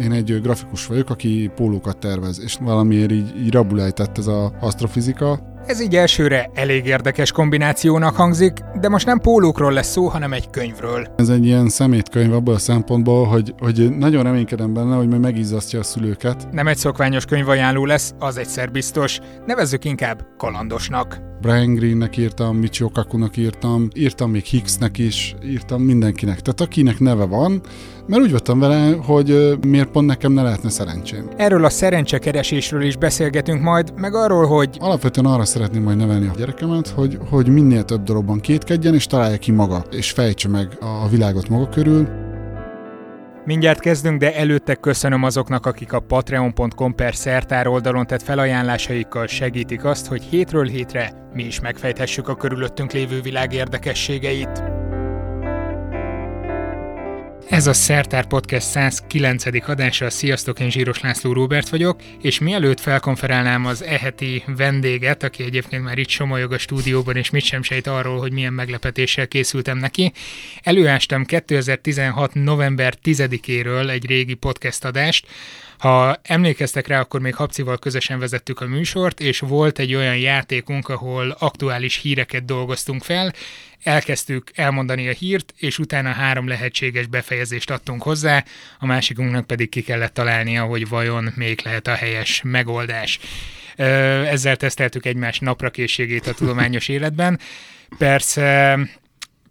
Én egy grafikus vagyok, aki pólókat tervez, és valamiért így, így rabulejtett ez az asztrofizika, ez így elsőre elég érdekes kombinációnak hangzik, de most nem pólókról lesz szó, hanem egy könyvről. Ez egy ilyen szemétkönyv abból a szempontból, hogy, hogy nagyon reménykedem benne, hogy majd megizzasztja a szülőket. Nem egy szokványos könyvajánló lesz, az egyszer biztos. Nevezzük inkább kalandosnak. Brian Greennek írtam, Michio Kakunak írtam, írtam még Hicksnek is, írtam mindenkinek. Tehát akinek neve van, mert úgy voltam vele, hogy miért pont nekem ne lehetne szerencsém. Erről a szerencsekeresésről is beszélgetünk majd, meg arról, hogy... Alapvetően arra szeretném majd nevelni a gyerekemet, hogy, hogy minél több dologban kétkedjen, és találja ki maga, és fejtse meg a világot maga körül. Mindjárt kezdünk, de előtte köszönöm azoknak, akik a patreon.com per szertár oldalon tett felajánlásaikkal segítik azt, hogy hétről hétre mi is megfejthessük a körülöttünk lévő világ érdekességeit. Ez a Szertár Podcast 109. adása. Sziasztok, én Zsíros László Róbert vagyok, és mielőtt felkonferálnám az eheti vendéget, aki egyébként már itt somolyog a stúdióban, és mit sem sejt arról, hogy milyen meglepetéssel készültem neki, előástam 2016. november 10-éről egy régi podcast adást, ha emlékeztek rá, akkor még Habcival közösen vezettük a műsort, és volt egy olyan játékunk, ahol aktuális híreket dolgoztunk fel, elkezdtük elmondani a hírt, és utána három lehetséges befejezést adtunk hozzá, a másikunknak pedig ki kellett találnia, hogy vajon még lehet a helyes megoldás. Ezzel teszteltük egymás naprakészségét a tudományos életben. Persze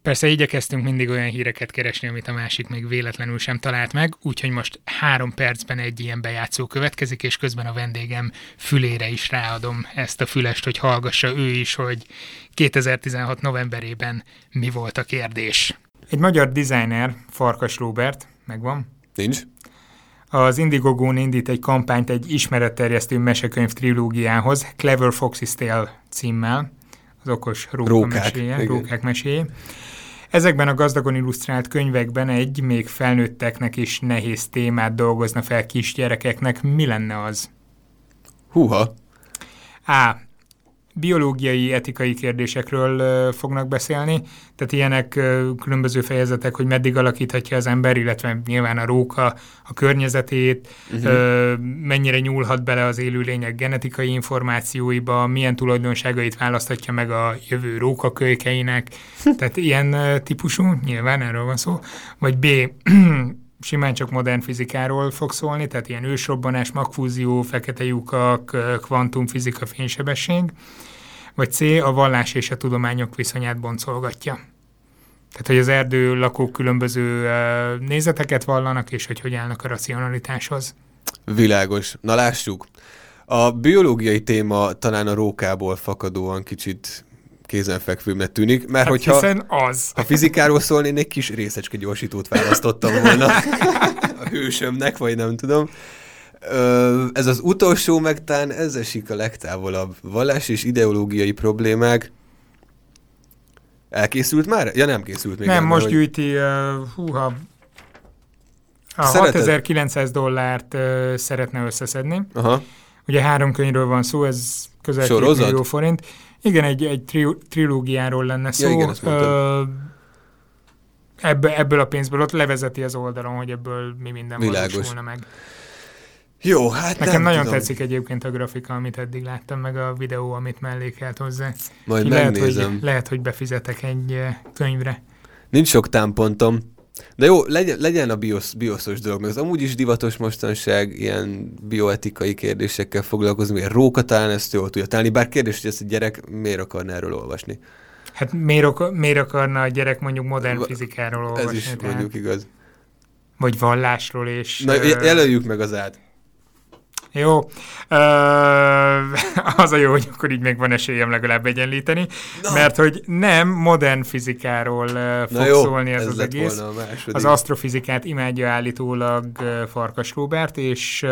Persze igyekeztünk mindig olyan híreket keresni, amit a másik még véletlenül sem talált meg, úgyhogy most három percben egy ilyen bejátszó következik, és közben a vendégem fülére is ráadom ezt a fülest, hogy hallgassa ő is, hogy 2016 novemberében mi volt a kérdés. Egy magyar designer, Farkas Robert, megvan? Nincs. Az indiegogo indít egy kampányt egy ismeretterjesztő mesekönyv trilógiához, Clever Fox's Tale címmel, az okos róka rókák, meséje, rókák meséje. Ezekben a gazdagon illusztrált könyvekben egy még felnőtteknek is nehéz témát dolgozna fel kisgyerekeknek. Mi lenne az? Húha! A biológiai, etikai kérdésekről fognak beszélni, tehát ilyenek különböző fejezetek, hogy meddig alakíthatja az ember, illetve nyilván a róka a környezetét, uh-huh. mennyire nyúlhat bele az élőlények genetikai információiba, milyen tulajdonságait választhatja meg a jövő rókakölykeinek, tehát ilyen típusú, nyilván erről van szó, vagy B, simán csak modern fizikáról fog szólni, tehát ilyen ősrobbanás, magfúzió, fekete lyukak, kvantumfizika, fénysebesség, vagy C. a vallás és a tudományok viszonyát boncolgatja. Tehát, hogy az erdő lakók különböző nézeteket vallanak, és hogy hogy állnak a racionalitáshoz. Világos. Na lássuk. A biológiai téma talán a rókából fakadóan kicsit kézenfekvőbbnek tűnik, mert hát hogyha hiszen az. a fizikáról szólni, én egy kis részecske gyorsítót választottam volna a hősömnek, vagy nem tudom. Ö, ez az utolsó meg talán ez esik a legtávolabb. Vallás és ideológiai problémák. Elkészült már? Ja, nem készült még. Nem, el, most hogy... gyűjti, uh, húha, a Szereted? 6900 dollárt uh, szeretne összeszedni. Aha. Ugye három könyvről van szó, ez közel 2 millió forint. Igen, egy, egy tri, trilógiáról lenne szó. Ja, igen, Ö, ebből, ebből a pénzből ott levezeti az oldalon, hogy ebből mi minden valósulna meg. Jó, hát Nekem nagyon tudom. tetszik egyébként a grafika, amit eddig láttam, meg a videó, amit mellékelt hozzá. Majd lehet, megnézem. hogy, lehet, hogy befizetek egy könyvre. Nincs sok támpontom, de jó, legyen, legyen a biosz, bioszos dolog, mert az amúgy is divatos mostanság ilyen bioetikai kérdésekkel foglalkozni, mert róka talán ezt jól tudja találni, bár kérdés, hogy ezt a gyerek miért akarna erről olvasni. Hát miért, miért akarna a gyerek mondjuk modern fizikáról olvasni? Ez is tehát? mondjuk igaz. Vagy vallásról és... Na, jelöljük meg az át. Jó. Az a jó, hogy akkor így még van esélyem legalább egyenlíteni, no. mert hogy nem modern fizikáról fog jó, szólni ez, ez az egész. Az asztrofizikát imádja állítólag Farkas Róbert, és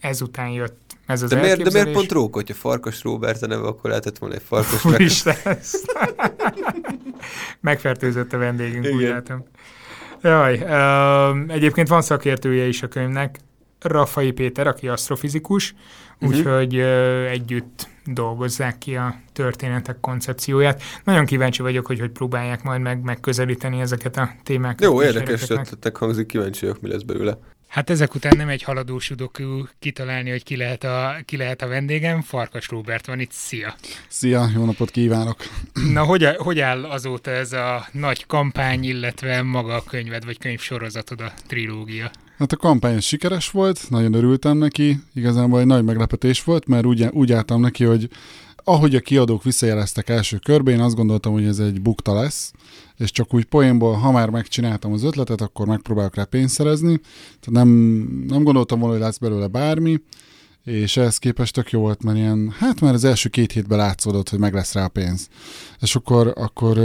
ezután jött ez az de miért, de miért pont Rók, hogyha Farkas Róbert a neve, akkor lehetett volna egy Farkas meg... Megfertőzött a vendégünk, Igen. úgy látom. Jaj, uh, egyébként van szakértője is a könyvnek, Rafai Péter, aki asztrofizikus, uh-huh. úgyhogy együtt dolgozzák ki a történetek koncepcióját. Nagyon kíváncsi vagyok, hogy hogy próbálják majd meg megközelíteni ezeket a témákat. Jó, érdekes ötletek hangzik, kíváncsi vagyok, mi lesz belőle. Hát ezek után nem egy haladó sudokú kitalálni, hogy ki lehet, a, ki lehet a vendégem. Farkas Róbert van itt, szia! Szia, jó napot kívánok! Na, hogy, hogy áll azóta ez a nagy kampány, illetve maga a könyved, vagy könyvsorozatod, a trilógia? Hát a kampány sikeres volt, nagyon örültem neki, igazából egy nagy meglepetés volt, mert úgy, úgy álltam neki, hogy ahogy a kiadók visszajeleztek első körben, én azt gondoltam, hogy ez egy bukta lesz, és csak úgy poénból, ha már megcsináltam az ötletet, akkor megpróbálok rá pénzt szerezni. Tehát nem, nem gondoltam volna, hogy lesz belőle bármi, és ehhez képest tök jó volt, mert ilyen, hát már az első két hétben látszódott, hogy meg lesz rá a pénz. És akkor, akkor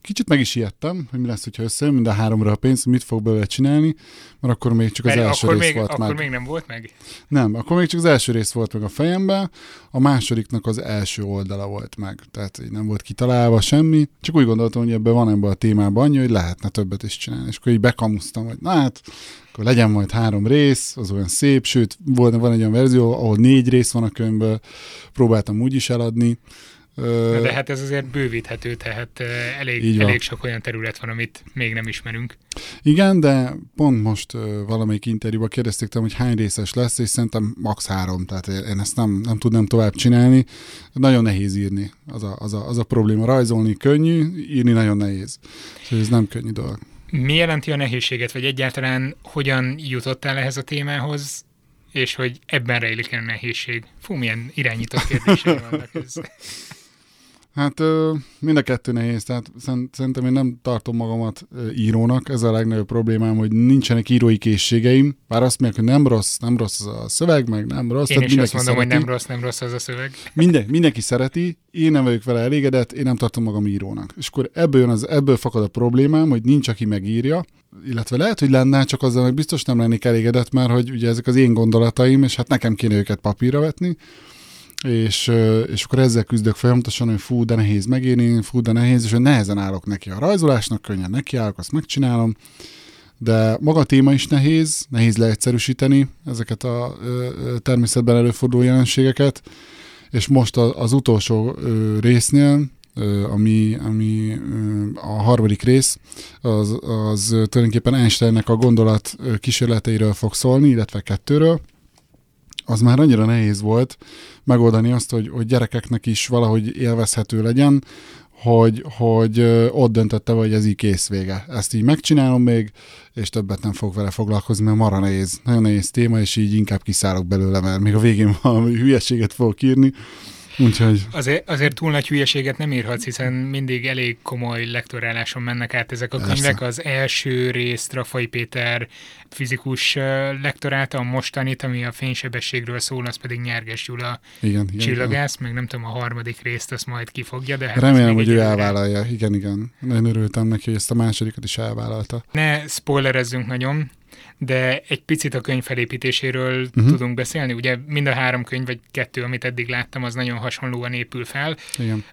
kicsit meg is ijedtem, hogy mi lesz, hogyha összejön mind a háromra a pénz, mit fog belőle csinálni, mert akkor még csak az Mert első akkor rész még, volt akkor meg. még nem volt meg? Nem, akkor még csak az első rész volt meg a fejemben, a másodiknak az első oldala volt meg. Tehát így nem volt kitalálva semmi, csak úgy gondoltam, hogy ebben van ebben a témában annyi, hogy lehetne többet is csinálni. És akkor így bekamusztam, hogy na hát, akkor legyen majd három rész, az olyan szép, sőt, volt, van egy olyan verzió, ahol négy rész van a könyvből, próbáltam úgy is eladni, de hát ez azért bővíthető, tehát elég, elég sok olyan terület van, amit még nem ismerünk. Igen, de pont most valamelyik interjúban kérdezték tőlem, hogy hány részes lesz, és szerintem max. három, tehát én ezt nem, nem tudnám tovább csinálni. Nagyon nehéz írni, az a, az a, az a probléma. Rajzolni könnyű, írni nagyon nehéz. Szóval ez nem könnyű dolog. Mi jelenti a nehézséget, vagy egyáltalán hogyan jutottál ehhez a témához, és hogy ebben rejlik a nehézség? Fú, milyen irányított kérdései vannak ez. Hát mind a kettő nehéz, tehát szerintem én nem tartom magamat írónak, ez a legnagyobb problémám, hogy nincsenek írói készségeim, bár azt mondják, hogy nem rossz, nem rossz az a szöveg, meg nem rossz. Én tehát is azt mondom, szereti. hogy nem rossz, nem rossz az a szöveg. Minden, mindenki szereti, én nem vagyok vele elégedett, én nem tartom magam írónak. És akkor ebből, jön az, ebből fakad a problémám, hogy nincs, aki megírja, illetve lehet, hogy lenne, csak azzal meg biztos nem lennék elégedett, mert hogy ugye ezek az én gondolataim, és hát nekem kéne őket papírra vetni, és, és akkor ezzel küzdök folyamatosan, hogy fú, de nehéz megírni, fú, de nehéz, és hogy nehezen állok neki a rajzolásnak, könnyen nekiállok, azt megcsinálom, de maga a téma is nehéz, nehéz leegyszerűsíteni ezeket a természetben előforduló jelenségeket, és most az utolsó résznél, ami, ami a harmadik rész, az, az tulajdonképpen Einsteinnek a gondolat kísérleteiről fog szólni, illetve kettőről, az már annyira nehéz volt megoldani azt, hogy, hogy gyerekeknek is valahogy élvezhető legyen, hogy, hogy ott döntötte, hogy ez így kész vége. Ezt így megcsinálom még, és többet nem fog vele foglalkozni, mert mara nehéz. Nagyon nehéz téma, és így inkább kiszállok belőle, mert még a végén valami hülyeséget fogok írni, Úgyhogy... Azért, azért túl nagy hülyeséget nem írhatsz, hiszen mindig elég komoly lektoráláson mennek át ezek a Persze. könyvek. Az első részt Rafai Péter fizikus lektorálta, a mostanit, ami a fénysebességről szól, az pedig Nyerges Gyula igen, igen, csillagász, igen. meg nem tudom, a harmadik részt azt majd kifogja, de hát Remélem, hogy ő elvállalja. Igen, igen. Nagyon örültem neki, hogy ezt a másodikat is elvállalta. Ne spoilerezzünk nagyon, de egy picit a könyv felépítéséről uh-huh. tudunk beszélni. Ugye mind a három könyv, vagy kettő, amit eddig láttam, az nagyon hasonlóan épül fel. Igen.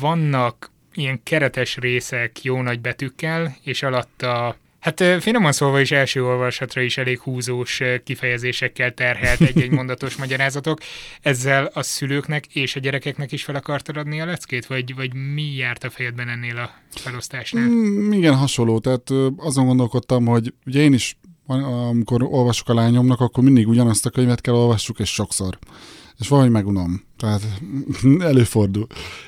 Vannak ilyen keretes részek jó nagy betűkkel, és alatta Hát finoman szólva is első olvasatra is elég húzós kifejezésekkel terhelt egy-egy mondatos magyarázatok. Ezzel a szülőknek és a gyerekeknek is fel akartad adni a leckét, vagy, vagy mi járt a fejedben ennél a felosztásnál? Mm, igen, hasonló. Tehát azon gondolkodtam, hogy ugye én is amikor olvasok a lányomnak, akkor mindig ugyanazt a könyvet kell olvassuk, és sokszor. És valahogy megunom. Tehát előfordul.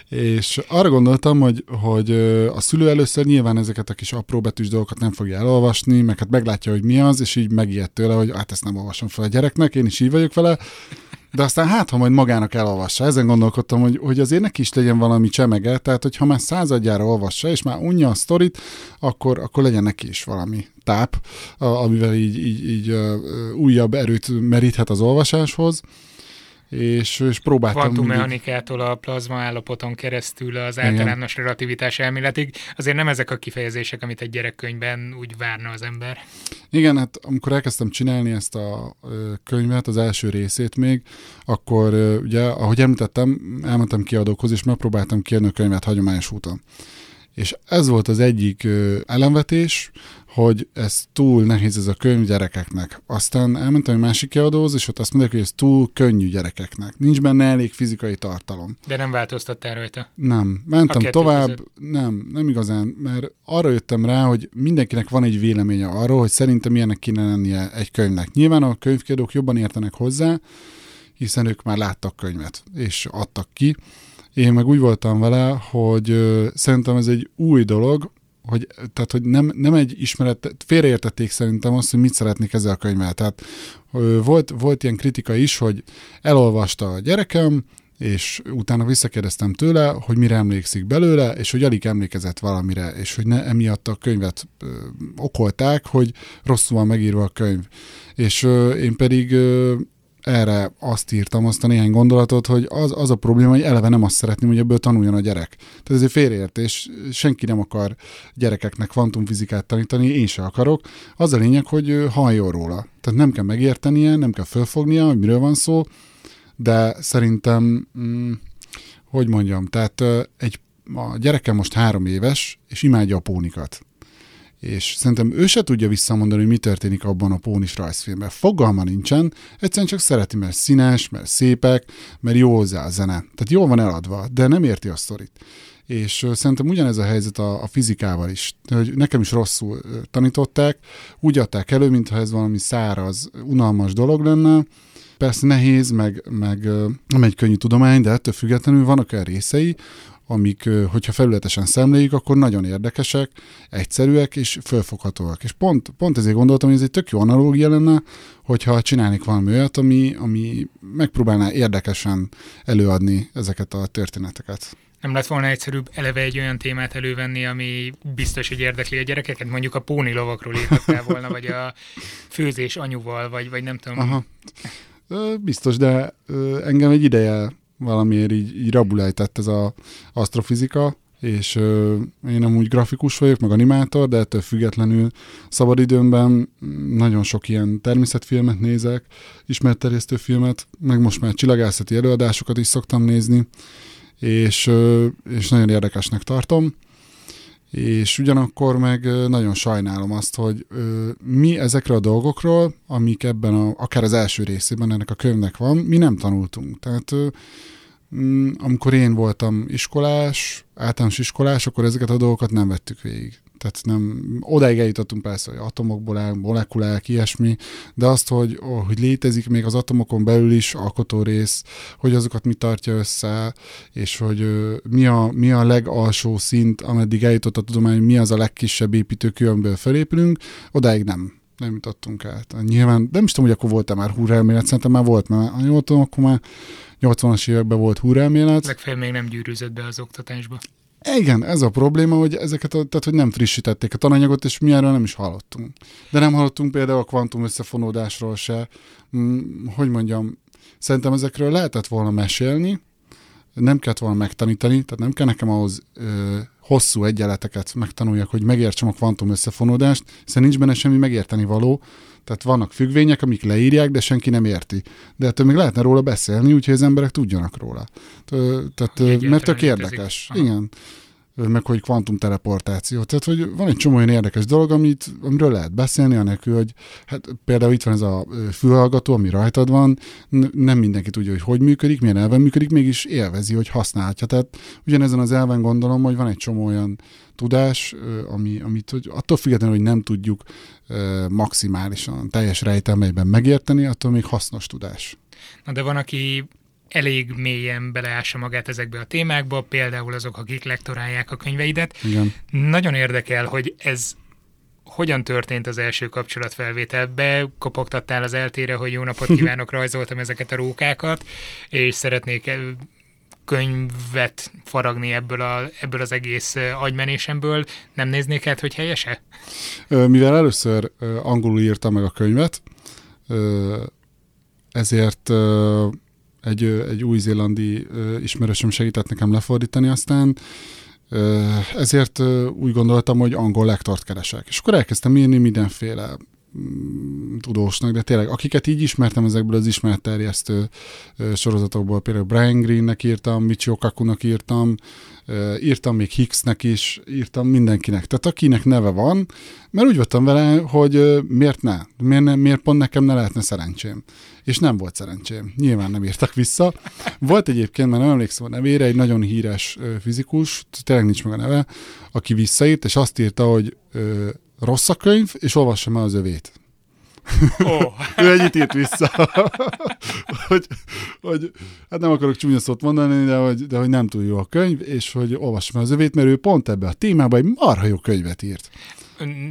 És arra gondoltam, hogy, hogy a szülő először nyilván ezeket a kis apró betűs dolgokat nem fogja elolvasni, meg hát meglátja, hogy mi az, és így megijed tőle, hogy hát ezt nem olvasom fel a gyereknek, én is így vagyok vele, de aztán hát, ha majd magának elolvassa, ezen gondolkodtam, hogy, hogy azért neki is legyen valami csemege, tehát hogyha már századjára olvassa, és már unja a sztorit, akkor, akkor legyen neki is valami táp, amivel így, így, így újabb erőt meríthet az olvasáshoz és, és próbáltam Kvantummechanikától a plazma állapoton keresztül az általános Igen. relativitás elméletig. Azért nem ezek a kifejezések, amit egy gyerekkönyvben úgy várna az ember. Igen, hát amikor elkezdtem csinálni ezt a könyvet, az első részét még, akkor ugye, ahogy említettem, elmentem kiadókhoz, és megpróbáltam kiadni a könyvet hagyományos úton És ez volt az egyik ellenvetés, hogy ez túl nehéz ez a könyv gyerekeknek. Aztán elmentem egy másik kiadóhoz, és ott azt mondják, hogy ez túl könnyű gyerekeknek. Nincs benne elég fizikai tartalom. De nem változtattál rajta? Nem. Mentem tovább, nem, nem igazán, mert arra jöttem rá, hogy mindenkinek van egy véleménye arról, hogy szerintem milyennek kéne lennie egy könyvnek. Nyilván a könyvkiadók jobban értenek hozzá, hiszen ők már láttak könyvet, és adtak ki. Én meg úgy voltam vele, hogy szerintem ez egy új dolog, hogy, tehát, hogy nem, nem egy ismeret, félreértették szerintem azt, hogy mit szeretnék ezzel a könyvvel. Tehát volt, volt ilyen kritika is, hogy elolvasta a gyerekem, és utána visszakérdeztem tőle, hogy mire emlékszik belőle, és hogy alig emlékezett valamire, és hogy ne emiatt a könyvet ö, okolták, hogy rosszul van megírva a könyv. És ö, én pedig ö, erre azt írtam, azt a néhány gondolatot, hogy az, az a probléma, hogy eleve nem azt szeretném, hogy ebből tanuljon a gyerek. Tehát ez egy félreértés, senki nem akar gyerekeknek kvantumfizikát tanítani, én se akarok. Az a lényeg, hogy halljon róla. Tehát nem kell megértenie, nem kell fölfognia, hogy miről van szó, de szerintem, mm, hogy mondjam, tehát egy, a gyerekem most három éves, és imádja a pónikat és szerintem ő se tudja visszamondani, hogy mi történik abban a Pónis rajzfilmben. Fogalma nincsen, egyszerűen csak szereti, mert színes, mert szépek, mert jó hozzá a zene. Tehát jól van eladva, de nem érti a sztorit. És szerintem ugyanez a helyzet a, a fizikával is, hogy nekem is rosszul tanították, úgy adták elő, mintha ez valami száraz, unalmas dolog lenne, Persze nehéz, meg, meg nem egy könnyű tudomány, de ettől függetlenül vannak olyan részei, amik, hogyha felületesen szemléljük, akkor nagyon érdekesek, egyszerűek és fölfoghatóak. És pont, pont ezért gondoltam, hogy ez egy tök jó analógia lenne, hogyha csinálnék valami olyat, ami, ami megpróbálná érdekesen előadni ezeket a történeteket. Nem lett volna egyszerűbb eleve egy olyan témát elővenni, ami biztos, hogy érdekli a gyerekeket? Mondjuk a póni lovakról írtál volna, vagy a főzés anyuval, vagy, vagy nem tudom. Aha. Biztos, de engem egy ideje valamiért így, így rabulejtett ez az asztrofizika, és ö, én amúgy grafikus vagyok, meg animátor, de ettől függetlenül szabadidőmben nagyon sok ilyen természetfilmet nézek, ismerterjesztő filmet, meg most már csillagászati előadásokat is szoktam nézni, és, ö, és nagyon érdekesnek tartom és ugyanakkor meg nagyon sajnálom azt, hogy mi ezekre a dolgokról, amik ebben a, akár az első részében ennek a könyvnek van, mi nem tanultunk. Tehát mm, amikor én voltam iskolás, általános iskolás, akkor ezeket a dolgokat nem vettük végig. Tehát nem, odáig eljutottunk persze, hogy atomokból áll, molekulák, ilyesmi, de azt, hogy, hogy létezik még az atomokon belül is alkotó rész, hogy azokat mi tartja össze, és hogy uh, mi, a, mi a legalsó szint, ameddig eljutott a tudomány, mi az a legkisebb építőkő, amiből felépülünk, odáig nem nem jutottunk el. Nyilván, nem is tudom, hogy akkor volt-e már húrelmélet, szerintem már volt, mert ha jól akkor már 80-as években volt húrelmélet. Legfeljebb még nem gyűrűzött be az oktatásba. Igen, ez a probléma, hogy ezeket, a, tehát hogy nem frissítették a tananyagot, és mi erről nem is hallottunk. De nem hallottunk például a kvantum összefonódásról se. Mm, hogy mondjam, szerintem ezekről lehetett volna mesélni, nem kellett volna megtanítani, tehát nem kell nekem ahhoz ö, hosszú egyenleteket megtanuljak, hogy megértsem a kvantum összefonódást, hiszen nincs benne semmi megérteni való, tehát vannak függvények, amik leírják, de senki nem érti. De ettől még lehetne róla beszélni, úgyhogy az emberek tudjanak róla. Tehát, mert tök érdekes. Igen meg hogy kvantumteleportáció. Tehát, hogy van egy csomó olyan érdekes dolog, amit, amiről lehet beszélni, anélkül, hogy hát például itt van ez a fülhallgató, ami rajtad van, nem mindenki tudja, hogy hogy működik, milyen elven működik, mégis élvezi, hogy használhatja. Tehát ugyanezen az elven gondolom, hogy van egy csomó olyan tudás, ami, amit hogy attól függetlenül, hogy nem tudjuk maximálisan, teljes rejtelmeiben megérteni, attól még hasznos tudás. Na de van, aki elég mélyen beleássa magát ezekbe a témákba, például azok, akik lektorálják a könyveidet. Igen. Nagyon érdekel, hogy ez hogyan történt az első kapcsolatfelvétel? Bekopogtattál az eltére, hogy jó napot kívánok, rajzoltam ezeket a rókákat, és szeretnék könyvet faragni ebből, a, ebből az egész agymενésemből. Nem néznék át, hogy helyese? Mivel először angolul írtam meg a könyvet, ezért egy, egy új-zélandi ismerősöm segített nekem lefordítani aztán, ezért úgy gondoltam, hogy angol lektort keresek. És akkor elkezdtem írni mindenféle mm, tudósnak, de tényleg akiket így ismertem ezekből az ismeretterjesztő sorozatokból, például Brian Greennek írtam, Michio Kakunak írtam, írtam még Hicksnek is, írtam mindenkinek. Tehát akinek neve van, mert úgy voltam vele, hogy miért ne? Miért, ne, miért pont nekem ne lehetne szerencsém? És nem volt szerencsém. Nyilván nem írtak vissza. Volt egyébként, mert nem emlékszem a nevére, egy nagyon híres fizikus, tényleg nincs meg a neve, aki visszaírt, és azt írta, hogy rossz a könyv, és olvassam el az övét. Oh. ő ennyit írt vissza, hogy, hogy, hát nem akarok csúnya szót mondani, de hogy, de hogy nem túl jó a könyv, és hogy olvassam az övét, mert ő pont ebbe a témába egy marha jó könyvet írt.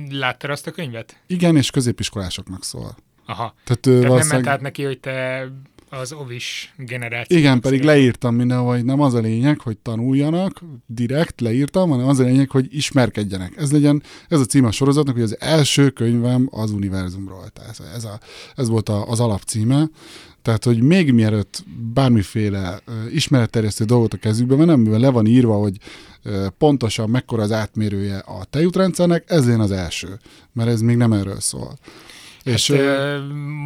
Láttad azt a könyvet? Igen, és középiskolásoknak szól. Aha. Tehát, Tehát valószínűleg... nem ment át neki, hogy te az ovis generáció. Igen, pedig leírtam mindenhol, hogy nem az a lényeg, hogy tanuljanak, direkt leírtam, hanem az a lényeg, hogy ismerkedjenek. Ez legyen, ez a cím a sorozatnak, hogy az első könyvem az univerzumról. Tehát ez, a, ez volt a, az alapcíme. Tehát, hogy még mielőtt bármiféle ismeretterjesztő dolgot a kezükbe vennem, mivel le van írva, hogy pontosan mekkora az átmérője a tejútrendszernek, ez legyen az első, mert ez még nem erről szól. És hát,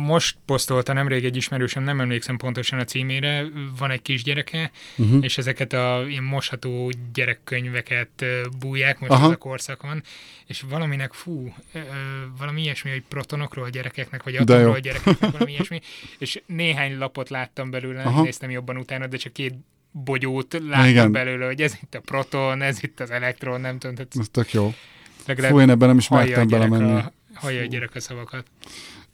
most posztolta nemrég egy ismerősöm, nem emlékszem pontosan a címére, van egy kisgyereke, uh-huh. és ezeket a ilyen mosható gyerekkönyveket bújják, most Aha. ez a korszak van, és valaminek, fú, valami ilyesmi, hogy protonokról a gyerekeknek, vagy atomról a gyerekeknek, valami ilyesmi, és néhány lapot láttam belőle, Aha. néztem jobban utána, de csak két bogyót láttam Igen. belőle, hogy ez itt a proton, ez itt az elektron, nem tudom. Tehát ez tök jó. Fú, én ebben nem is mertem belemenni. A, hallja a gyerek a szavakat.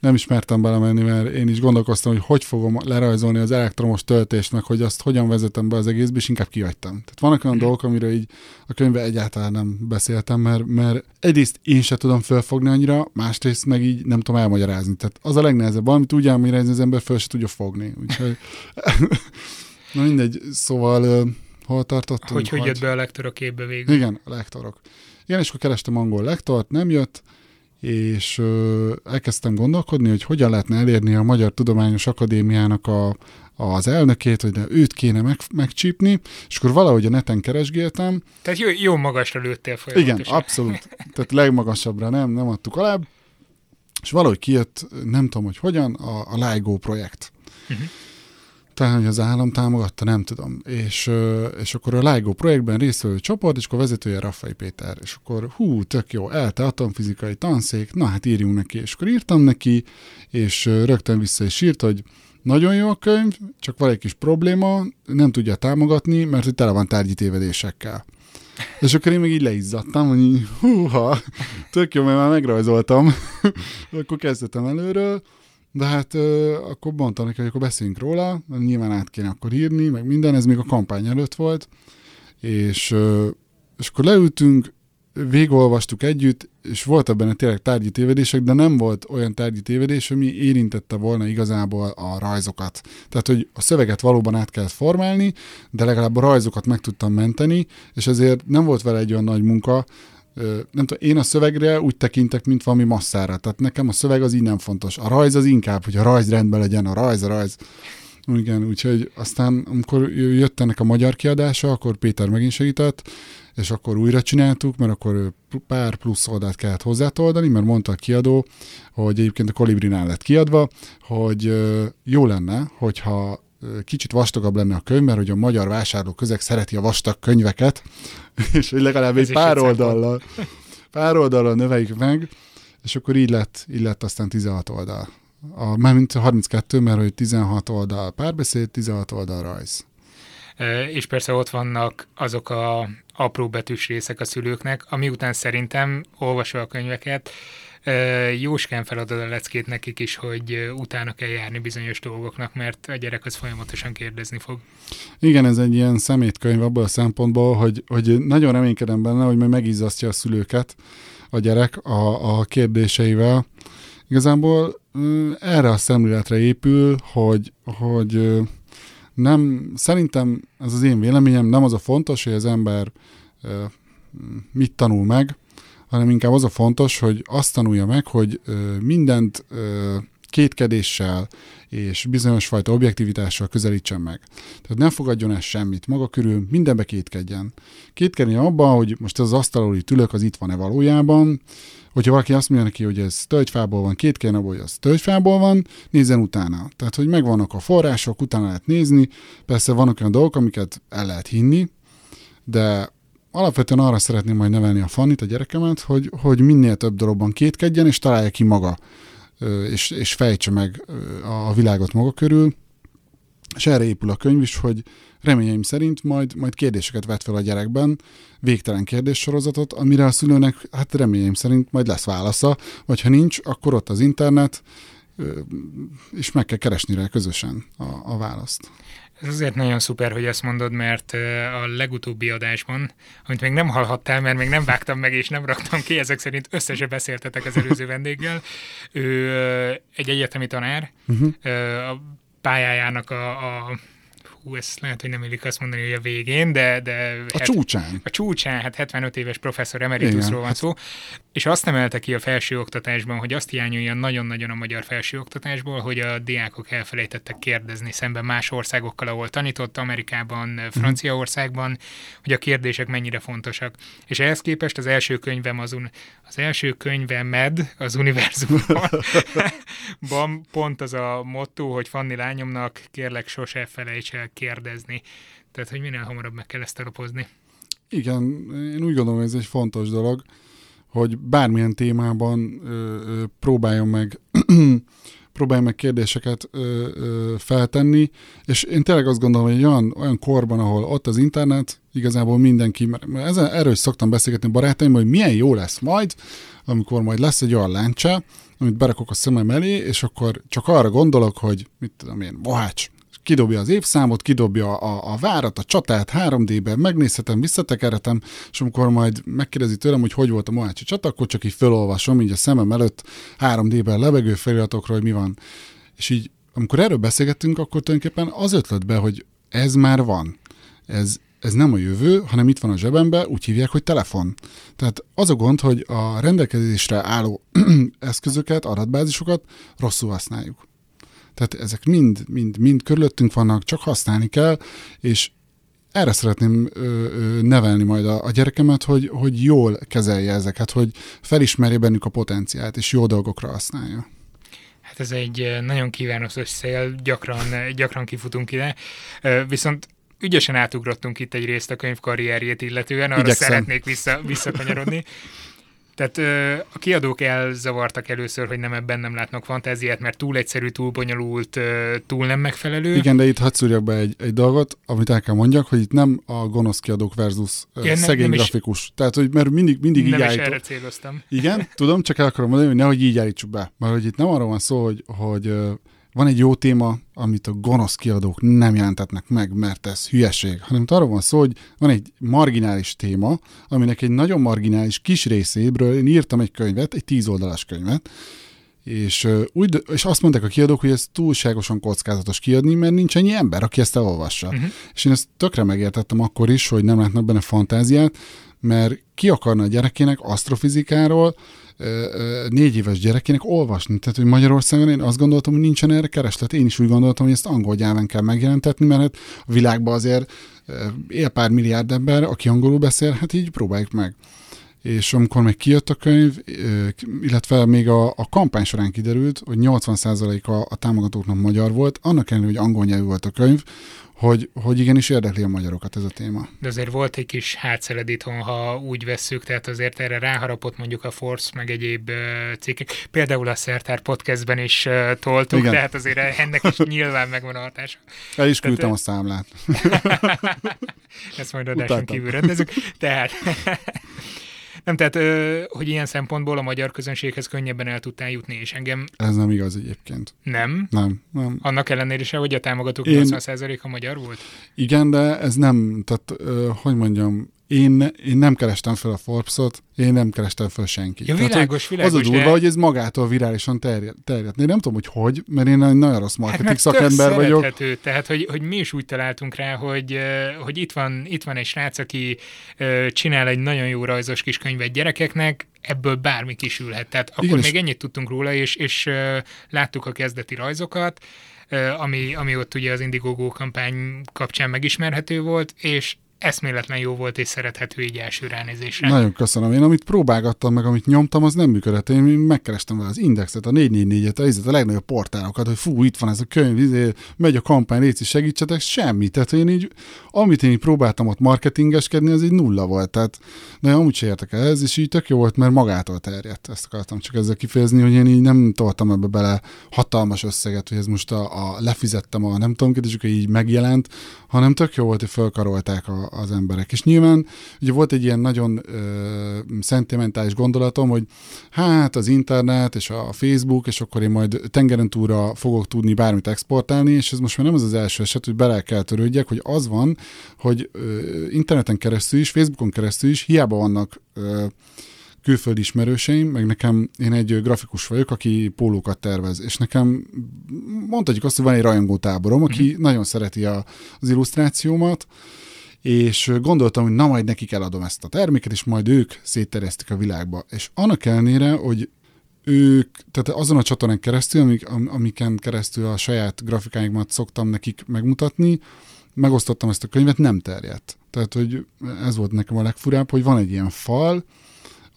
Nem ismertem belemenni, mert én is gondolkoztam, hogy hogy fogom lerajzolni az elektromos töltést, meg hogy azt hogyan vezetem be az egészbe, és inkább kihagytam. Tehát vannak olyan hmm. dolgok, amiről így a könyve egyáltalán nem beszéltem, mert, mert egyrészt én se tudom fölfogni annyira, másrészt meg így nem tudom elmagyarázni. Tehát az a legnehezebb, valamit úgy elmagyarázni, az ember föl se tudja fogni. Úgyhogy na mindegy, szóval hol tartottunk? Hogy hogy jött be a lektor a képbe végül? Igen, a lektorok. Igen, és akkor kerestem angol lektort, nem jött, és ö, elkezdtem gondolkodni, hogy hogyan lehetne elérni a Magyar Tudományos Akadémiának a, az elnökét, hogy őt kéne meg, megcsípni, és akkor valahogy a neten keresgéltem. Tehát jó, jó magasra lőttél folyamatosan. Igen, abszolút. Tehát legmagasabbra nem, nem adtuk alá. És valahogy kijött, nem tudom, hogy hogyan, a, a LIGO projekt. Uh-huh talán, hogy az állam támogatta, nem tudom. És, és akkor a LIGO projektben résztvevő csoport, és akkor vezetője Raffai Péter, és akkor hú, tök jó, ELTE atomfizikai tanszék, na hát írjunk neki, és akkor írtam neki, és rögtön vissza is írt, hogy nagyon jó a könyv, csak van egy kis probléma, nem tudja támogatni, mert hogy tele van tárgyi tévedésekkel. És akkor én meg így leizzadtam, hogy így, húha, tök jó, mert már megrajzoltam. akkor kezdtem előről, de hát ö, akkor mondtam neki, hogy akkor beszéljünk róla, nyilván át kéne akkor írni, meg minden, ez még a kampány előtt volt, és, ö, és akkor leültünk, végolvastuk együtt, és volt benne tényleg tárgyi tévedések, de nem volt olyan tárgyi tévedés, ami érintette volna igazából a rajzokat. Tehát, hogy a szöveget valóban át kellett formálni, de legalább a rajzokat meg tudtam menteni, és ezért nem volt vele egy olyan nagy munka, nem tudom, én a szövegre úgy tekintek, mint valami masszára. Tehát nekem a szöveg az így nem fontos. A rajz az inkább, hogy a rajz rendben legyen, a rajz, a rajz. Igen, úgyhogy aztán, amikor jött ennek a magyar kiadása, akkor Péter megint segített, és akkor újra csináltuk, mert akkor pár plusz oldalt kellett hozzátoldani, mert mondta a kiadó, hogy egyébként a Kolibrinál lett kiadva, hogy jó lenne, hogyha kicsit vastagabb lenne a könyv, mert hogy a magyar vásárló közeg szereti a vastag könyveket, és hogy legalább egy pár oldallal, pár oldallal növeljük meg, és akkor így lett, így lett aztán 16 oldal. A, mármint 32, mert hogy 16 oldal párbeszéd, 16 oldal rajz. És persze ott vannak azok a apró betűs részek a szülőknek, ami után szerintem olvasva a könyveket, jóskán feladod a leckét nekik is, hogy utána kell járni bizonyos dolgoknak, mert a gyerek az folyamatosan kérdezni fog. Igen, ez egy ilyen szemétkönyv abból a szempontból, hogy, hogy nagyon reménykedem benne, hogy majd megizzasztja a szülőket a gyerek a, a kérdéseivel. Igazából erre a szemléletre épül, hogy, hogy nem, szerintem ez az én véleményem, nem az a fontos, hogy az ember mit tanul meg, hanem inkább az a fontos, hogy azt tanulja meg, hogy mindent kétkedéssel és bizonyos fajta objektivitással közelítsen meg. Tehát ne fogadjon el semmit maga körül, mindenbe kétkedjen. Kétkedjen abban, hogy most ez az asztalói tülök az itt van-e valójában, hogyha valaki azt mondja neki, hogy ez tölgyfából van, két abban, hogy az tölgyfából van, nézzen utána. Tehát, hogy megvannak a források, utána lehet nézni. Persze vannak olyan dolgok, amiket el lehet hinni, de alapvetően arra szeretném majd nevelni a Fannit, a gyerekemet, hogy, hogy minél több dologban kétkedjen, és találja ki maga, és, és fejtse meg a világot maga körül. És erre épül a könyv is, hogy reményeim szerint majd, majd kérdéseket vet fel a gyerekben, végtelen kérdéssorozatot, amire a szülőnek hát reményeim szerint majd lesz válasza, vagy ha nincs, akkor ott az internet, és meg kell keresni rá közösen a, a választ. Ez azért nagyon szuper, hogy ezt mondod, mert a legutóbbi adásban, amit még nem hallhattál, mert még nem vágtam meg és nem raktam ki, ezek szerint összese beszéltetek az előző vendéggel. Ő egy egyetemi tanár, uh-huh. a pályájának a, a hú, ezt lehet, hogy nem illik azt mondani, hogy a végén, de... de a het, csúcsán. A csúcsán, hát 75 éves professzor emeritusról van szó, és azt emelte ki a felsőoktatásban, hogy azt hiányolja nagyon-nagyon a magyar felsőoktatásból, hogy a diákok elfelejtettek kérdezni szemben más országokkal, ahol tanított, Amerikában, mhm. Franciaországban, hogy a kérdések mennyire fontosak. És ehhez képest az első könyvem az, un- az első med az univerzumban pont az a motto, hogy Fanni lányomnak kérlek sose felejts el kérdezni. Tehát, hogy minél hamarabb meg kell ezt alapozni. Igen, én úgy gondolom, hogy ez egy fontos dolog, hogy bármilyen témában ö, ö, próbáljon meg próbálj meg kérdéseket ö, ö, feltenni, és én tényleg azt gondolom, hogy olyan, olyan korban, ahol ott az internet, igazából mindenki, mert ezen, erről is szoktam beszélgetni barátaim, hogy milyen jó lesz majd, amikor majd lesz egy olyan láncsa, amit berakok a szemem elé, és akkor csak arra gondolok, hogy mit tudom én, Mohács, kidobja az évszámot, kidobja a, a várat, a csatát 3D-ben, megnézhetem, visszatekerhetem, és amikor majd megkérdezi tőlem, hogy hogy volt a Mohácsi csata, akkor csak így felolvasom így a szemem előtt 3D-ben levegő feliratokról, hogy mi van. És így, amikor erről beszélgettünk, akkor tulajdonképpen az ötlet be, hogy ez már van. Ez, ez nem a jövő, hanem itt van a zsebembe, úgy hívják, hogy telefon. Tehát az a gond, hogy a rendelkezésre álló eszközöket, adatbázisokat rosszul használjuk. Tehát ezek mind, mind, mind körülöttünk vannak, csak használni kell, és erre szeretném ö, ö, nevelni majd a, a gyerekemet, hogy, hogy jól kezelje ezeket, hogy felismerje bennük a potenciált, és jó dolgokra használja. Hát ez egy nagyon kívánatos szél, gyakran, gyakran kifutunk ide, viszont ügyesen átugrottunk itt egy részt a könyv karrierjét illetően, arra Igyekszem. szeretnék vissza, visszakanyarodni. Tehát ö, a kiadók elzavartak először, hogy nem ebben nem látnak fantáziát, mert túl egyszerű, túl bonyolult, ö, túl nem megfelelő. Igen, de itt hadd szúrjak be egy, egy dolgot, amit el kell mondjak, hogy itt nem a gonosz kiadók versus ö, Igen, szegény nem, nem grafikus. Is, Tehát, hogy mert mindig, mindig nem így Nem is erre céloztam. Igen, tudom, csak el akarom mondani, hogy nehogy így állítsuk be. Mert hogy itt nem arról van szó, hogy, hogy van egy jó téma, amit a gonosz kiadók nem jelentetnek meg, mert ez hülyeség, hanem arról van szó, hogy van egy marginális téma, aminek egy nagyon marginális kis részébről én írtam egy könyvet, egy tíz oldalas könyvet, és, úgy, és azt mondták a kiadók, hogy ez túlságosan kockázatos kiadni, mert nincs ennyi ember, aki ezt elolvassa. Uh-huh. És én ezt tökre megértettem akkor is, hogy nem látnak benne fantáziát, mert ki akarna a gyerekének asztrofizikáról, négy éves gyerekének olvasni. Tehát, hogy Magyarországon én azt gondoltam, hogy nincsen erre kereslet. Én is úgy gondoltam, hogy ezt angol nyelven kell megjelentetni, mert hát a világban azért él pár milliárd ember, aki angolul beszél, hát így próbáljuk meg. És amikor meg kijött a könyv, illetve még a, a kampány során kiderült, hogy 80%-a a támogatóknak magyar volt, annak ellenére, hogy angol nyelvű volt a könyv, hogy, hogy igenis érdekli a magyarokat ez a téma. De azért volt egy kis hátszeled itthon, ha úgy vesszük, tehát azért erre ráharapott mondjuk a Force, meg egyéb cikkek. Például a Szertár podcastben is toltuk, Igen. tehát azért ennek is nyilván megvan a hatása. El is küldtem tehát, a számlát. Ezt majd adáson kívül rendezzük. Tehát nem, tehát, hogy ilyen szempontból a magyar közönséghez könnyebben el tudtál jutni, és engem... Ez nem igaz egyébként. Nem? Nem, nem. Annak ellenére se, hogy a támogatók Én... 80%-a magyar volt? Igen, de ez nem, tehát, hogy mondjam, én, én nem kerestem fel a Forbes-ot, én nem kerestem fel senkit. Ja, világos, Tehát, világos, Az a durva, de... hogy ez magától virálisan terjed. terjed. Én nem tudom, hogy hogy, mert én egy nagyon rossz marketing hát szakember vagyok. Tehát, hogy, hogy mi is úgy találtunk rá, hogy, hogy itt, van, itt van egy srác, aki csinál egy nagyon jó rajzos kis könyvet gyerekeknek, ebből bármi kisülhet. Tehát akkor Igen, még ennyit tudtunk róla, és, és láttuk a kezdeti rajzokat, ami, ami ott ugye az Indiegogo kampány kapcsán megismerhető volt, és eszméletlen jó volt és szerethető így első ránézésre. Nagyon köszönöm. Én amit próbálgattam meg, amit nyomtam, az nem működött. Én megkerestem vele az indexet, a 444-et, a, a legnagyobb portálokat, hogy fú, itt van ez a könyv, izé, megy a kampány, légy segítsetek, semmi. Tehát én így, amit én így próbáltam ott marketingeskedni, az így nulla volt. Tehát de amúgy se értek ez, és így tök jó volt, mert magától terjedt. Ezt akartam csak ezzel kifejezni, hogy én így nem toltam ebbe bele hatalmas összeget, hogy ez most a, a lefizettem a nem tudom, és így megjelent, hanem tök jó volt, hogy fölkarolták a, az emberek. És nyilván ugye volt egy ilyen nagyon ö, szentimentális gondolatom, hogy hát az internet és a Facebook, és akkor én majd tengeren túlra fogok tudni bármit exportálni, és ez most már nem az az első eset, hogy bele kell törődjek, hogy az van, hogy ö, interneten keresztül is, Facebookon keresztül is hiába vannak ö, külföldi ismerőseim, meg nekem, én egy grafikus vagyok, aki pólókat tervez, és nekem mondhatjuk azt, hogy van egy rajongó táborom, aki mm-hmm. nagyon szereti a, az illusztrációmat, és gondoltam, hogy na majd nekik eladom ezt a terméket, és majd ők szétterjesztik a világba. És annak ellenére, hogy ők, tehát azon a csatornán keresztül, amik, amiken keresztül a saját grafikáimat szoktam nekik megmutatni, megosztottam ezt a könyvet, nem terjedt. Tehát, hogy ez volt nekem a legfurább, hogy van egy ilyen fal,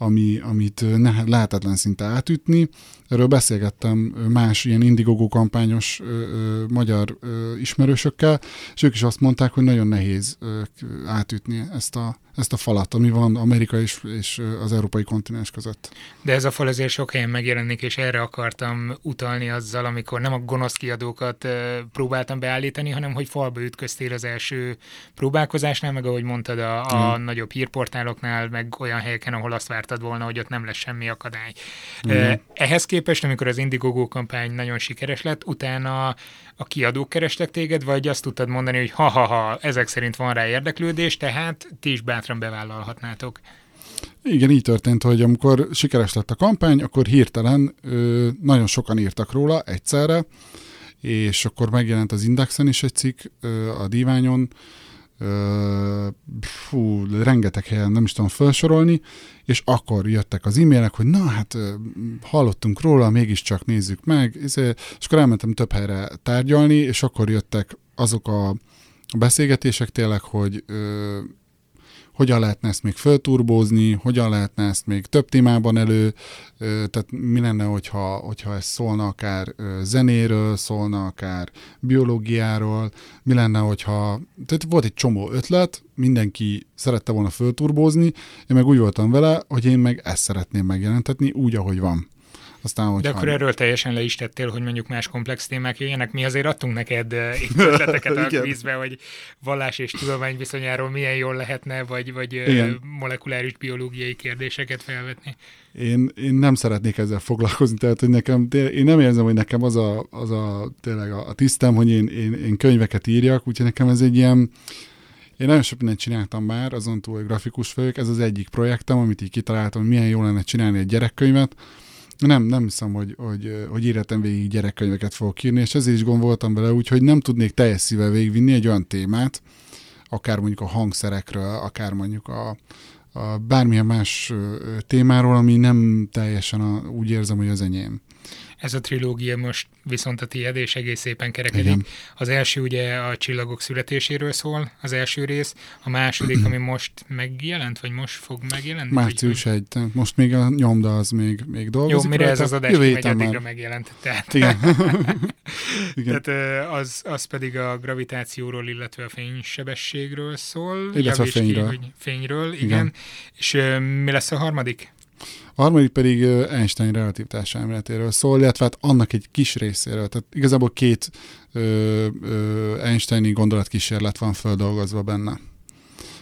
ami, amit ne, lehetetlen szinte átütni. Erről beszélgettem más ilyen Indiegogo kampányos ö, ö, magyar ö, ismerősökkel, és ők is azt mondták, hogy nagyon nehéz ö, átütni ezt a, ezt a falat, ami van Amerika és, és az európai kontinens között. De ez a fal azért sok helyen megjelenik, és erre akartam utalni azzal, amikor nem a gonosz kiadókat próbáltam beállítani, hanem hogy falba ütköztél az első próbálkozásnál, meg ahogy mondtad, a, a mm. nagyobb hírportáloknál, meg olyan helyeken, ahol azt vártad volna, hogy ott nem lesz semmi akadály. Mm. Ehhez képest, amikor az Indiegogo kampány nagyon sikeres lett, utána a kiadók kerestek téged, vagy azt tudtad mondani, hogy ha-ha-ha, ezek szerint van rá érdeklődés, tehát ti is bátran bevállalhatnátok. Igen, így történt, hogy amikor sikeres lett a kampány, akkor hirtelen ö, nagyon sokan írtak róla egyszerre, és akkor megjelent az Indexen is egy cikk ö, a Diványon, fú, rengeteg helyen nem is tudom felsorolni, és akkor jöttek az e-mailek, hogy na hát hallottunk róla, mégiscsak nézzük meg, és akkor elmentem több helyre tárgyalni, és akkor jöttek azok a beszélgetések tényleg, hogy hogyan lehetne ezt még fölturbózni, hogyan lehetne ezt még több témában elő, tehát mi lenne, hogyha, hogyha ez szólna akár zenéről, szólna akár biológiáról, mi lenne, hogyha, tehát volt egy csomó ötlet, mindenki szerette volna fölturbózni, én meg úgy voltam vele, hogy én meg ezt szeretném megjelentetni úgy, ahogy van. Aztán, hogy De akkor erről teljesen le is tettél, hogy mondjuk más komplex témák jöjjenek. Mi azért adtunk neked uh, ötleteket a kvízbe, hogy vallás és tudomány viszonyáról milyen jól lehetne, vagy, vagy uh, molekuláris biológiai kérdéseket felvetni. Én, én nem szeretnék ezzel foglalkozni, tehát hogy nekem, én nem érzem, hogy nekem az a, az a tényleg a, a tisztem, hogy én, én, én könyveket írjak, úgyhogy nekem ez egy ilyen, én nagyon sok mindent csináltam már, azon túl, hogy grafikus vagyok, ez az egyik projektem, amit így kitaláltam, hogy milyen jó lenne csinálni egy gyerekkönyvet, nem, nem hiszem, hogy, hogy, hogy életem végig gyerekkönyveket fogok írni, és ezért is gondoltam bele, úgyhogy nem tudnék teljes szívvel végigvinni egy olyan témát, akár mondjuk a hangszerekről, akár mondjuk a, a bármilyen más témáról, ami nem teljesen a, úgy érzem, hogy az enyém. Ez a trilógia most viszont a tiéd, és egész szépen kerekedik. Igen. Az első ugye a csillagok születéséről szól, az első rész, a második, ami most megjelent, vagy most fog megjelenni? Március egy, most még a nyomda az még, még dolgozik. Jó, mire ez az adás megy, addigra megjelent. Tehát, Igen. Igen. tehát az, az pedig a gravitációról, illetve a fénysebességről szól. Illetve a fényről. Ki, hogy fényről, igen. igen. És mi lesz a harmadik? A harmadik pedig Einstein relativitás elméletéről szól, illetve hát annak egy kis részéről. Tehát igazából két ö, ö, Einsteini gondolatkísérlet van földolgozva benne.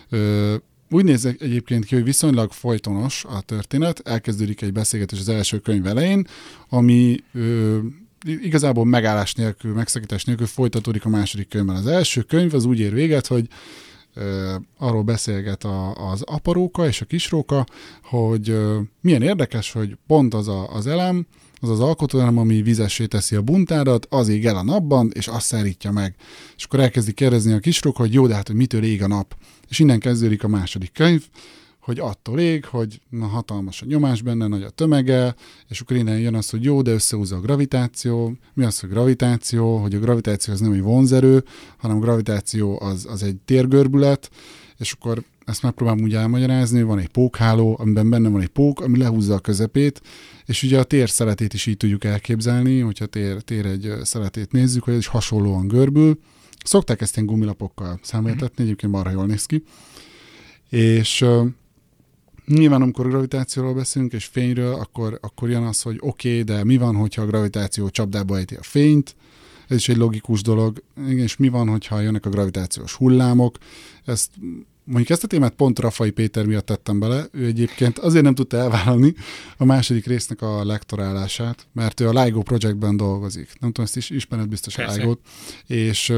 Ö, úgy néz egyébként ki, hogy viszonylag folytonos a történet, elkezdődik egy beszélgetés az első könyv elején, ami ö, igazából megállás nélkül, megszakítás nélkül folytatódik a második könyvben. Az első könyv az úgy ér véget, hogy arról beszélget a, az aparóka és a kisróka, hogy milyen érdekes, hogy pont az a, az elem, az az alkotóelem, ami vizessé teszi a buntárat, az ég el a napban, és azt szárítja meg. És akkor elkezdi kérdezni a kisróka, hogy jó, de hát, hogy mitől ég a nap. És innen kezdődik a második könyv, hogy attól ég, hogy na, hatalmas a nyomás benne, nagy a tömege, és akkor innen jön az, hogy jó, de összehúzza a gravitáció. Mi az, hogy gravitáció? Hogy a gravitáció az nem egy vonzerő, hanem a gravitáció az, az egy térgörbület, és akkor ezt megpróbálom úgy elmagyarázni, van egy pókháló, amiben benne van egy pók, ami lehúzza a közepét, és ugye a tér szeletét is így tudjuk elképzelni, hogyha tér, tér egy szeletét nézzük, hogy ez is hasonlóan görbül. Szokták ezt ilyen gumilapokkal számoltatni, egyébként marha jól néz ki. És Nyilván, amikor gravitációról beszélünk és fényről, akkor, akkor jön az, hogy oké, okay, de mi van, hogyha a gravitáció csapdába ejti a fényt? Ez is egy logikus dolog. Igen, és mi van, hogyha jönnek a gravitációs hullámok? Ezt mondjuk ezt a témát pont Rafai Péter miatt tettem bele, ő egyébként azért nem tudta elvállalni a második résznek a lektorálását, mert ő a LIGO projektben dolgozik. Nem tudom, ezt is ismered biztos Persze. a LIGO-t, és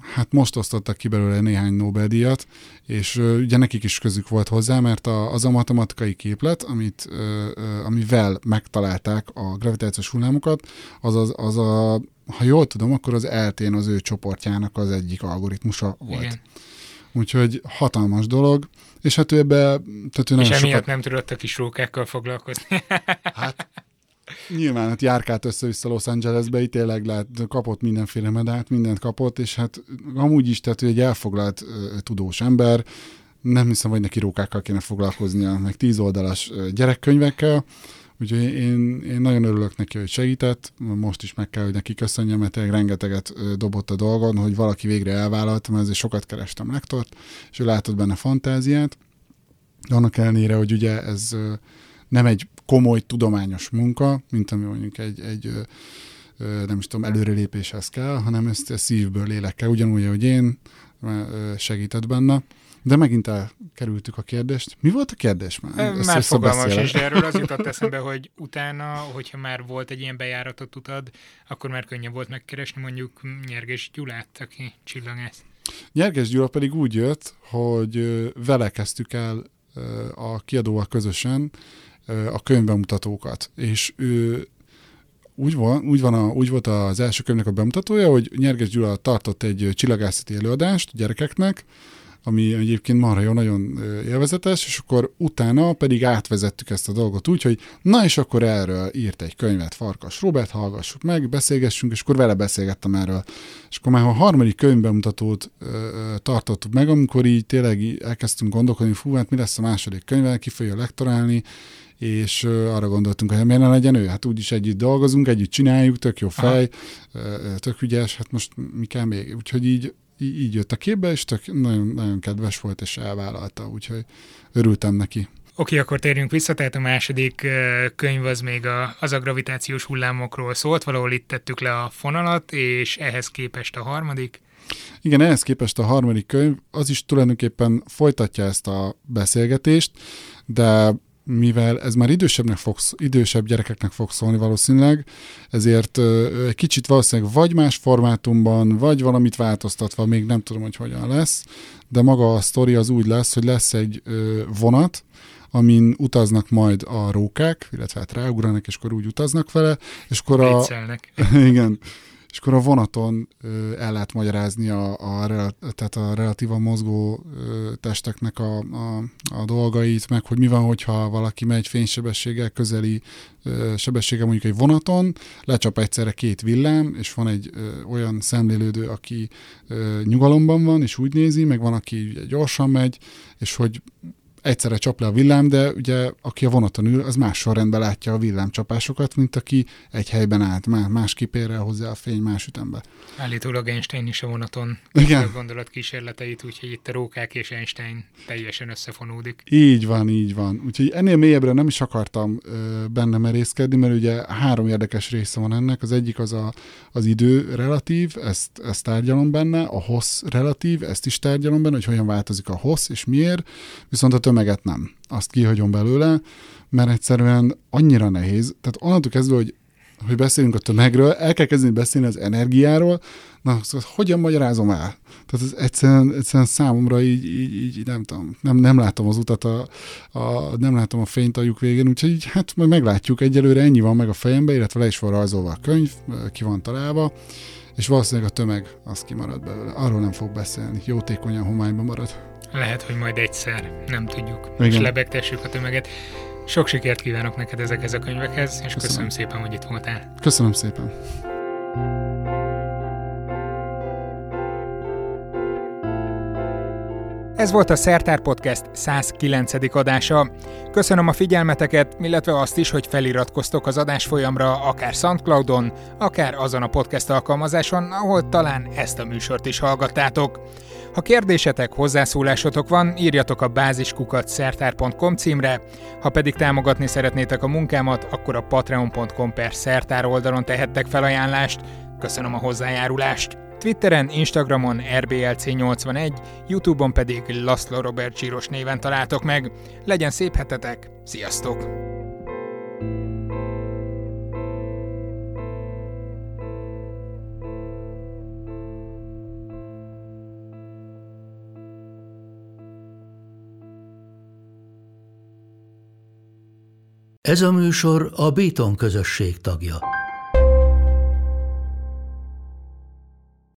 hát most osztottak ki belőle néhány Nobel-díjat, és ugye nekik is közük volt hozzá, mert a, az a matematikai képlet, amit, amivel megtalálták a gravitációs hullámokat, az, az, az a, ha jól tudom, akkor az eltén az ő csoportjának az egyik algoritmusa volt. Igen. Úgyhogy hatalmas dolog, és hát ő ebbe... Tehát ő és emiatt sokat... nem tudott a kis rókákkal foglalkozni. hát Nyilván, hát járkált össze-vissza Los Angelesbe, itt tényleg lehet, kapott mindenféle medált, mindent kapott, és hát amúgy is, tehát ő egy elfoglalt tudós ember, nem hiszem, hogy neki rókákkal kéne foglalkoznia, meg tíz oldalas gyerekkönyvekkel, úgyhogy én, én nagyon örülök neki, hogy segített, most is meg kell, hogy neki köszönjem, mert tényleg rengeteget dobott a dolgon, hogy valaki végre elvállalta, mert ezért sokat kerestem lektort, és ő látott benne fantáziát, annak ellenére, hogy ugye ez nem egy komoly tudományos munka, mint ami mondjuk egy, egy nem is tudom, előrelépéshez kell, hanem ezt, ezt szívből, lélekkel, ugyanúgy, hogy én segített benne. De megint elkerültük a kérdést. Mi volt a kérdés már? Ezt már fogalmas is, de erről az jutott eszembe, hogy utána, hogyha már volt egy ilyen bejáratot utad, akkor már könnyebb volt megkeresni mondjuk Nyerges Gyulát, aki csillagász. Nyerges Gyula pedig úgy jött, hogy vele kezdtük el a kiadóval közösen a könyvbemutatókat, és ő úgy, van, úgy, van a, úgy volt az első könyvnek a bemutatója, hogy Nyerges Gyula tartott egy csillagászati előadást gyerekeknek, ami egyébként marha jó, nagyon élvezetes, és akkor utána pedig átvezettük ezt a dolgot úgy, hogy na és akkor erről írt egy könyvet Farkas Robert, hallgassuk meg, beszélgessünk, és akkor vele beszélgettem erről. És akkor már a harmadik könyvbemutatót ö, tartottuk meg, amikor így tényleg elkezdtünk gondolkodni, fú, hát mi lesz a második könyvvel, ki fogja lektorálni, és arra gondoltunk, hogy miért ne legyen ő, hát úgyis együtt dolgozunk, együtt csináljuk, tök jó fej, Aha. tök ügyes, hát most mi kell még, úgyhogy így, így jött a képbe, és tök nagyon, nagyon kedves volt, és elvállalta, úgyhogy örültem neki. Oké, okay, akkor térjünk vissza, tehát a második könyv az még a, az a gravitációs hullámokról szólt, valahol itt tettük le a fonalat, és ehhez képest a harmadik. Igen, ehhez képest a harmadik könyv, az is tulajdonképpen folytatja ezt a beszélgetést, de mivel ez már idősebbnek fog, idősebb gyerekeknek fog szólni valószínűleg, ezért egy kicsit valószínűleg vagy más formátumban, vagy valamit változtatva, még nem tudom, hogy hogyan lesz, de maga a sztori az úgy lesz, hogy lesz egy vonat, amin utaznak majd a rókák, illetve hát ráugranak, és akkor úgy utaznak vele, és akkor a... igen, és akkor a vonaton ö, el lehet magyarázni a, a, tehát a relatíva mozgó ö, testeknek a, a, a dolgait, meg hogy mi van, hogyha valaki megy fénysebességgel közeli ö, sebességgel mondjuk egy vonaton, lecsap egyszerre két villám, és van egy ö, olyan szemlélődő, aki ö, nyugalomban van, és úgy nézi, meg van, aki ugye, gyorsan megy, és hogy egyszerre csap le a villám, de ugye aki a vonaton ül, az más sorrendben látja a villámcsapásokat, mint aki egy helyben állt, más kipérrel hozzá a fény más ütembe. Állítólag Einstein is a vonaton Igen. a gondolat kísérleteit, úgyhogy itt a rókák és Einstein teljesen összefonódik. Így van, így van. Úgyhogy ennél mélyebbre nem is akartam ö, benne merészkedni, mert ugye három érdekes része van ennek. Az egyik az a, az idő relatív, ezt, ezt tárgyalom benne, a hossz relatív, ezt is tárgyalom benne, hogy hogyan változik a hossz és miért, viszont a tömeget nem. Azt kihagyom belőle, mert egyszerűen annyira nehéz. Tehát onnantól kezdve, hogy hogy beszélünk a tömegről, el kell kezdeni beszélni az energiáról, na, szóval hogyan magyarázom el? Tehát ez egyszerűen, egyszerűen számomra így, így, így, nem tudom, nem, nem látom az utat, a, a, nem látom a fényt a lyuk végén, úgyhogy így, hát majd meglátjuk, egyelőre ennyi van meg a fejembe, illetve le is van rajzolva a könyv, ki van találva, és valószínűleg a tömeg az kimarad belőle. Arról nem fog beszélni. Jótékonyan homályban marad. Lehet, hogy majd egyszer, nem tudjuk. Igen. És lebegtessük a tömeget. Sok sikert kívánok neked ezekhez a könyvekhez, és köszönöm, köszönöm szépen, hogy itt voltál. Köszönöm szépen. Ez volt a Szertár Podcast 109. adása. Köszönöm a figyelmeteket, illetve azt is, hogy feliratkoztok az adás folyamra akár Soundcloudon, akár azon a podcast alkalmazáson, ahol talán ezt a műsort is hallgattátok. Ha kérdésetek, hozzászólásotok van, írjatok a báziskukat szertár.com címre, ha pedig támogatni szeretnétek a munkámat, akkor a patreon.com per szertár oldalon tehettek felajánlást. Köszönöm a hozzájárulást! Twitteren, Instagramon RBLC81, Youtube-on pedig Laszlo Robert Zsíros néven találtok meg. Legyen szép hetetek, sziasztok! Ez a műsor a Béton közösség tagja.